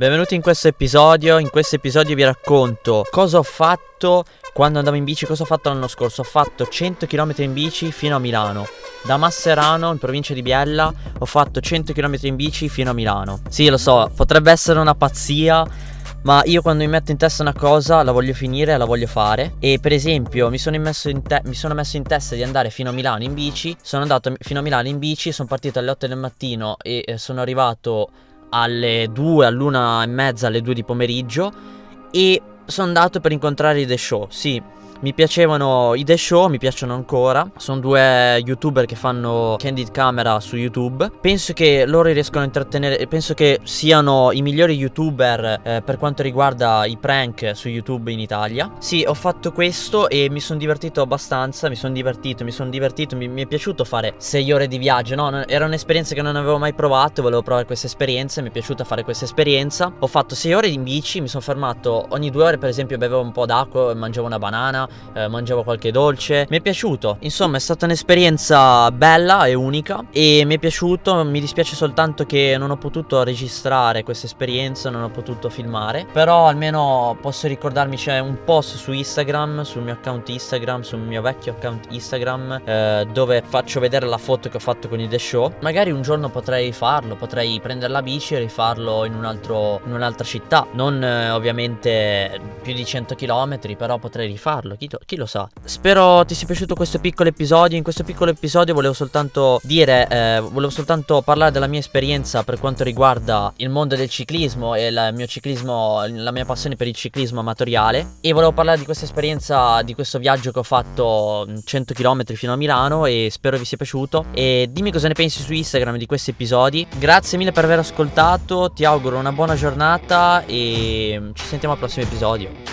Benvenuti in questo episodio. In questo episodio vi racconto cosa ho fatto quando andavo in bici, cosa ho fatto l'anno scorso. Ho fatto 100 km in bici fino a Milano. Da Masserano, in provincia di Biella, ho fatto 100 km in bici fino a Milano. Sì, lo so, potrebbe essere una pazzia, ma io quando mi metto in testa una cosa la voglio finire, la voglio fare. E per esempio mi sono, te- mi sono messo in testa di andare fino a Milano in bici. Sono andato fino a Milano in bici, sono partito alle 8 del mattino e eh, sono arrivato alle 2, all'una e mezza, alle 2 di pomeriggio. E sono andato per incontrare i The Show. Sì, mi piacevano i The Show, mi piacciono ancora. Sono due youtuber che fanno candid camera su YouTube. Penso che loro riescono a intrattenere. Penso che siano i migliori youtuber eh, per quanto riguarda i prank su YouTube in Italia. Sì, ho fatto questo e mi sono divertito abbastanza. Mi sono divertito, mi sono divertito. Mi, mi, è piaciuto fare 6 ore di viaggio. No, era un'esperienza che non avevo mai provato. Volevo provare questa esperienza. Mi è piaciuta fare questa esperienza. Ho fatto 6 ore in bici. Mi sono fermato ogni due ore, per esempio, bevevo un po' d'acqua, mangiavo una banana eh, mangiavo qualche dolce. Mi è piaciuto. Insomma, è stata un'esperienza bella e unica e mi è piaciuto. Mi dispiace soltanto che non ho potuto registrare questa esperienza, non ho potuto filmare. Però almeno posso ricordarmi c'è un post su Instagram, sul mio account Instagram, sul mio vecchio account Instagram, eh, dove faccio vedere la foto che ho fatto con i The Show. Magari un giorno potrei farlo, potrei prendere la bici e rifarlo in, un altro, in un'altra città. Non eh, ovviamente più di 100 km, però potrei rifarlo. Chi, chi lo sa. Spero ti sia piaciuto questo piccolo episodio. In questo piccolo episodio volevo soltanto dire, eh, volevo soltanto parlare della mia esperienza per quanto riguarda il mondo del ciclismo e il mio ciclismo, la mia passione per il ciclismo amatoriale. E volevo parlare di questa esperienza, di questo viaggio che ho fatto 100 km fino a Milano e spero vi sia piaciuto. E dimmi cosa ne pensi su Instagram di questi episodi. Grazie mille per aver ascoltato, ti auguro una buona giornata e ci sentiamo al prossimo episodio. 아 니.